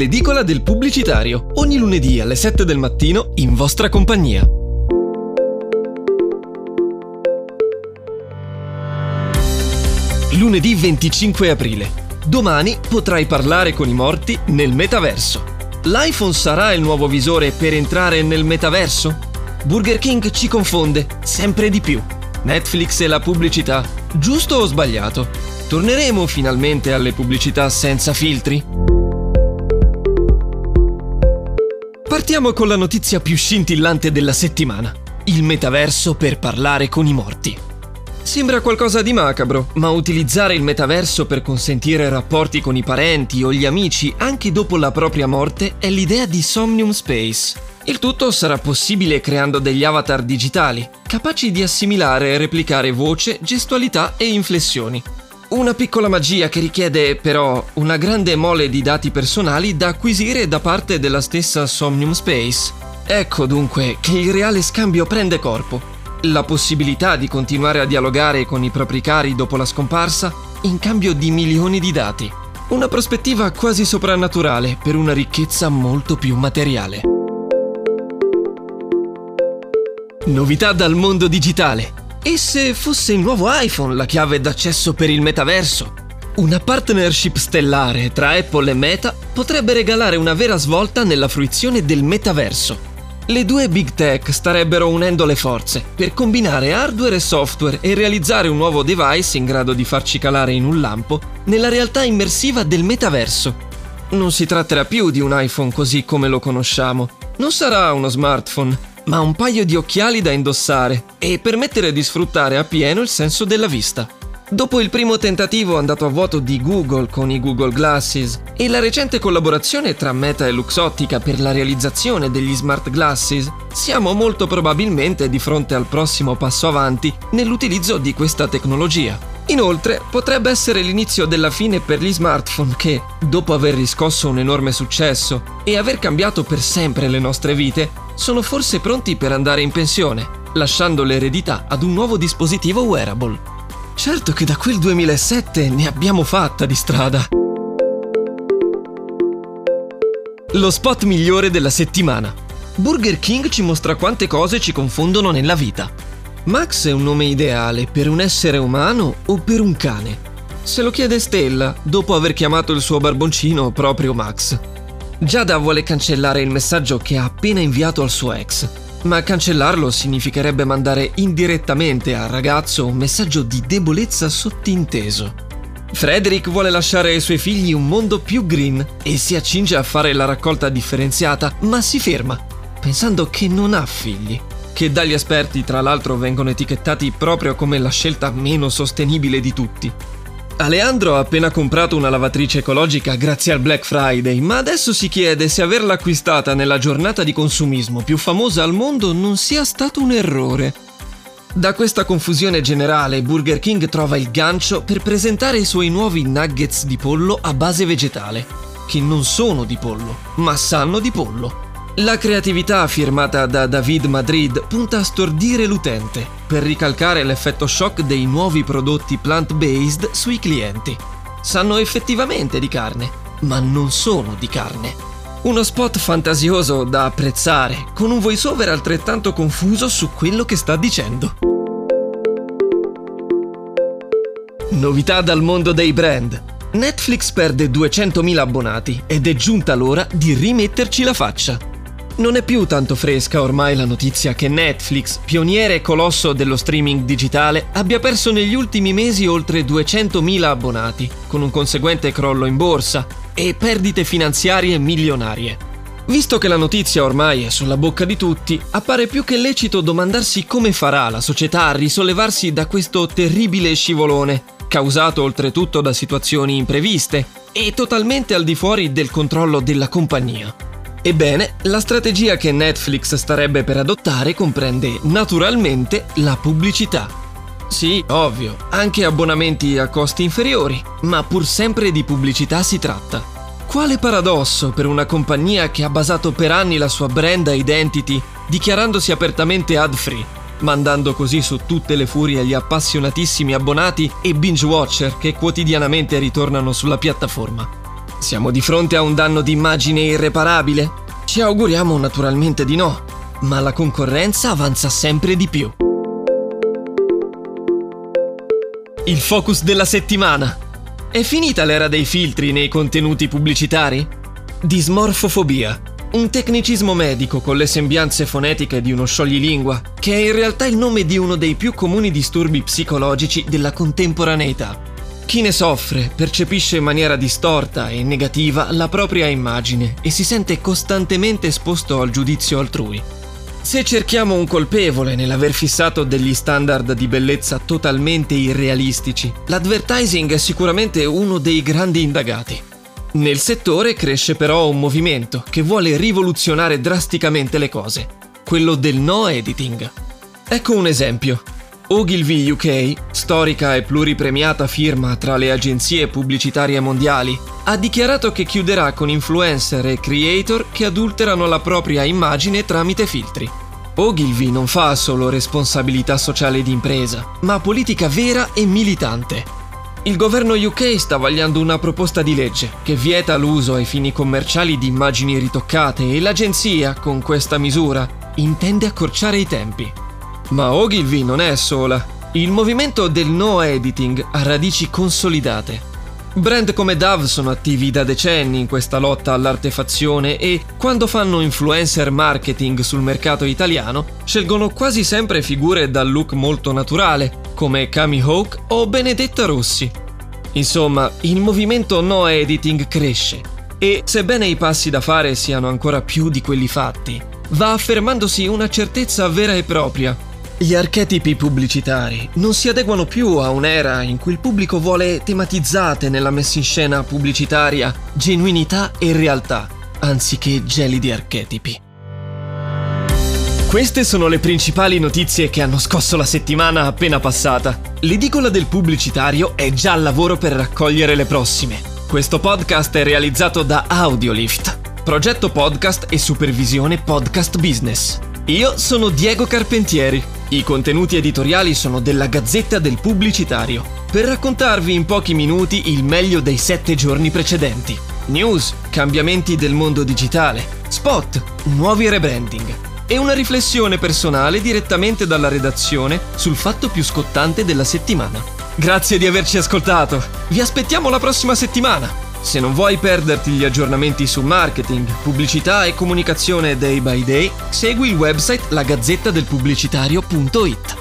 l'edicola del pubblicitario, ogni lunedì alle 7 del mattino in vostra compagnia. Lunedì 25 aprile. Domani potrai parlare con i morti nel metaverso. L'iPhone sarà il nuovo visore per entrare nel metaverso? Burger King ci confonde sempre di più. Netflix e la pubblicità, giusto o sbagliato? Torneremo finalmente alle pubblicità senza filtri? Partiamo con la notizia più scintillante della settimana. Il metaverso per parlare con i morti. Sembra qualcosa di macabro, ma utilizzare il metaverso per consentire rapporti con i parenti o gli amici anche dopo la propria morte è l'idea di Somnium Space. Il tutto sarà possibile creando degli avatar digitali, capaci di assimilare e replicare voce, gestualità e inflessioni. Una piccola magia che richiede però una grande mole di dati personali da acquisire da parte della stessa Somnium Space. Ecco dunque che il reale scambio prende corpo la possibilità di continuare a dialogare con i propri cari dopo la scomparsa in cambio di milioni di dati. Una prospettiva quasi soprannaturale per una ricchezza molto più materiale. Novità dal mondo digitale. E se fosse il nuovo iPhone la chiave d'accesso per il metaverso? Una partnership stellare tra Apple e Meta potrebbe regalare una vera svolta nella fruizione del metaverso le due big tech starebbero unendo le forze per combinare hardware e software e realizzare un nuovo device in grado di farci calare in un lampo nella realtà immersiva del metaverso. Non si tratterà più di un iPhone così come lo conosciamo. Non sarà uno smartphone, ma un paio di occhiali da indossare e permettere di sfruttare appieno il senso della vista. Dopo il primo tentativo andato a vuoto di Google con i Google Glasses e la recente collaborazione tra Meta e Luxottica per la realizzazione degli smart glasses, siamo molto probabilmente di fronte al prossimo passo avanti nell'utilizzo di questa tecnologia. Inoltre, potrebbe essere l'inizio della fine per gli smartphone che, dopo aver riscosso un enorme successo e aver cambiato per sempre le nostre vite, sono forse pronti per andare in pensione, lasciando l'eredità ad un nuovo dispositivo wearable. Certo che da quel 2007 ne abbiamo fatta di strada. Lo spot migliore della settimana. Burger King ci mostra quante cose ci confondono nella vita. Max è un nome ideale per un essere umano o per un cane? Se lo chiede Stella, dopo aver chiamato il suo barboncino proprio Max. Giada vuole cancellare il messaggio che ha appena inviato al suo ex, ma cancellarlo significherebbe mandare indirettamente al ragazzo un messaggio di debolezza sottinteso. Frederick vuole lasciare ai suoi figli un mondo più green e si accinge a fare la raccolta differenziata, ma si ferma, pensando che non ha figli, che dagli esperti tra l'altro vengono etichettati proprio come la scelta meno sostenibile di tutti. Aleandro ha appena comprato una lavatrice ecologica grazie al Black Friday, ma adesso si chiede se averla acquistata nella giornata di consumismo più famosa al mondo non sia stato un errore. Da questa confusione generale, Burger King trova il gancio per presentare i suoi nuovi nuggets di pollo a base vegetale, che non sono di pollo, ma sanno di pollo. La creatività firmata da David Madrid punta a stordire l'utente per ricalcare l'effetto shock dei nuovi prodotti plant-based sui clienti. Sanno effettivamente di carne, ma non sono di carne. Uno spot fantasioso da apprezzare, con un voiceover altrettanto confuso su quello che sta dicendo. Novità dal mondo dei brand. Netflix perde 200.000 abbonati ed è giunta l'ora di rimetterci la faccia. Non è più tanto fresca ormai la notizia che Netflix, pioniere e colosso dello streaming digitale, abbia perso negli ultimi mesi oltre 200.000 abbonati, con un conseguente crollo in borsa e perdite finanziarie milionarie. Visto che la notizia ormai è sulla bocca di tutti, appare più che lecito domandarsi come farà la società a risollevarsi da questo terribile scivolone, causato oltretutto da situazioni impreviste e totalmente al di fuori del controllo della compagnia. Ebbene, la strategia che Netflix starebbe per adottare comprende naturalmente la pubblicità. Sì, ovvio, anche abbonamenti a costi inferiori, ma pur sempre di pubblicità si tratta. Quale paradosso per una compagnia che ha basato per anni la sua brand identity dichiarandosi apertamente ad-free, mandando così su tutte le furie gli appassionatissimi abbonati e binge watcher che quotidianamente ritornano sulla piattaforma. Siamo di fronte a un danno d'immagine irreparabile? Ci auguriamo naturalmente di no, ma la concorrenza avanza sempre di più. Il focus della settimana. È finita l'era dei filtri nei contenuti pubblicitari? Dismorfofobia. Un tecnicismo medico con le sembianze fonetiche di uno scioglilingua, che è in realtà il nome di uno dei più comuni disturbi psicologici della contemporaneità. Chi ne soffre percepisce in maniera distorta e negativa la propria immagine e si sente costantemente esposto al giudizio altrui. Se cerchiamo un colpevole nell'aver fissato degli standard di bellezza totalmente irrealistici, l'advertising è sicuramente uno dei grandi indagati. Nel settore cresce però un movimento che vuole rivoluzionare drasticamente le cose, quello del no editing. Ecco un esempio. Ogilvy UK, storica e pluripremiata firma tra le agenzie pubblicitarie mondiali, ha dichiarato che chiuderà con influencer e creator che adulterano la propria immagine tramite filtri. Ogilvy non fa solo responsabilità sociale di impresa, ma politica vera e militante. Il governo UK sta vagliando una proposta di legge che vieta l'uso ai fini commerciali di immagini ritoccate e l'agenzia, con questa misura, intende accorciare i tempi. Ma Ogilvy non è sola. Il movimento del no editing ha radici consolidate. Brand come Dove sono attivi da decenni in questa lotta all'artefazione e, quando fanno influencer marketing sul mercato italiano, scelgono quasi sempre figure dal look molto naturale, come Cami Hawk o Benedetta Rossi. Insomma, il movimento no editing cresce e, sebbene i passi da fare siano ancora più di quelli fatti, va affermandosi una certezza vera e propria gli archetipi pubblicitari non si adeguano più a un'era in cui il pubblico vuole tematizzate nella messa in scena pubblicitaria genuinità e realtà, anziché gelidi archetipi. Queste sono le principali notizie che hanno scosso la settimana appena passata. L'edicola del pubblicitario è già al lavoro per raccogliere le prossime. Questo podcast è realizzato da Audiolift, progetto podcast e supervisione podcast business. Io sono Diego Carpentieri i contenuti editoriali sono della Gazzetta del Pubblicitario, per raccontarvi in pochi minuti il meglio dei sette giorni precedenti. News, cambiamenti del mondo digitale, spot, nuovi rebranding e una riflessione personale direttamente dalla redazione sul fatto più scottante della settimana. Grazie di averci ascoltato, vi aspettiamo la prossima settimana! Se non vuoi perderti gli aggiornamenti su marketing, pubblicità e comunicazione day by day, segui il website lagazzettadelpubblicitario.it.